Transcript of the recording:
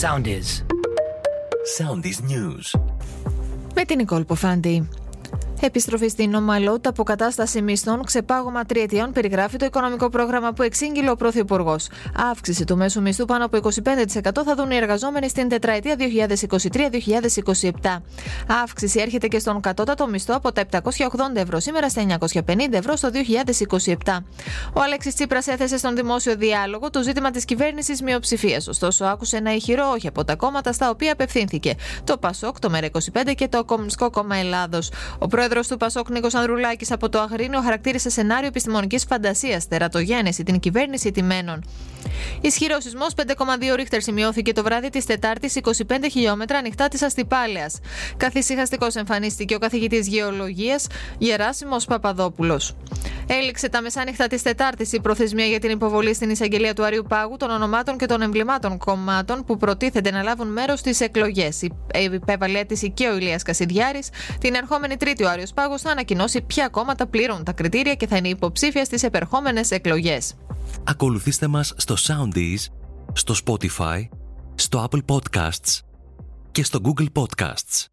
Soundies. Soundies News. Με την Νικόλ Ποφάντη. Επιστροφή στην ομαλότητα, αποκατάσταση μισθών, ξεπάγωμα τριετιών περιγράφει το οικονομικό πρόγραμμα που εξήγηλε ο Πρωθυπουργός. Αύξηση του μέσου μισθού πάνω από 25% θα δουν οι εργαζόμενοι στην τετραετία 2023-2027. Αύξηση έρχεται και στον κατώτατο μισθό από τα 780 ευρώ σήμερα στα 950 ευρώ στο 2027. Ο Αλέξης Τσίπρας έθεσε στον δημόσιο διάλογο το ζήτημα της κυβέρνησης μειοψηφίας. Ωστόσο, άκουσε ένα ηχηρό όχι από τα κόμματα στα οποία απευθύνθηκε. Το ΠΑΣΟΚ, το ΜΕΡΑ25 και το Κομμουνιστικό Κόμμα Ελλάδος. Ο πρόεδρος του Πασόκ Νίκος Ανδρουλάκης από το Αγρίνιο χαρακτήρισε σενάριο επιστημονικής φαντασίας, τερατογένεση, την κυβέρνηση τιμένων. Ισχυρός σεισμός 5,2 ρίχτερ σημειώθηκε το βράδυ της Τετάρτης 25 χιλιόμετρα ανοιχτά της Αστυπάλαια. Καθησυχαστικός εμφανίστηκε ο καθηγητής Γεωλογίας Γεράσιμος Παπαδόπουλος. Έληξε τα μεσάνυχτα της Τετάρτης η προθεσμία για την υποβολή στην εισαγγελία του Αριού Πάγου των ονομάτων και των εμβλημάτων κομμάτων που προτίθεται να λάβουν μέρος στις εκλογές. Υπέβαλε αίτηση και ο Ηλίας Κασιδιάρης. Την ερχόμενη Τρίτη ο Άριος Πάγος θα ανακοινώσει ποια κόμματα πλήρουν τα κριτήρια και θα είναι υποψήφια στις επερχόμενες εκλογές. Ακολουθήστε μας στο Soundees, στο Spotify, στο Apple Podcasts και στο Google Podcasts.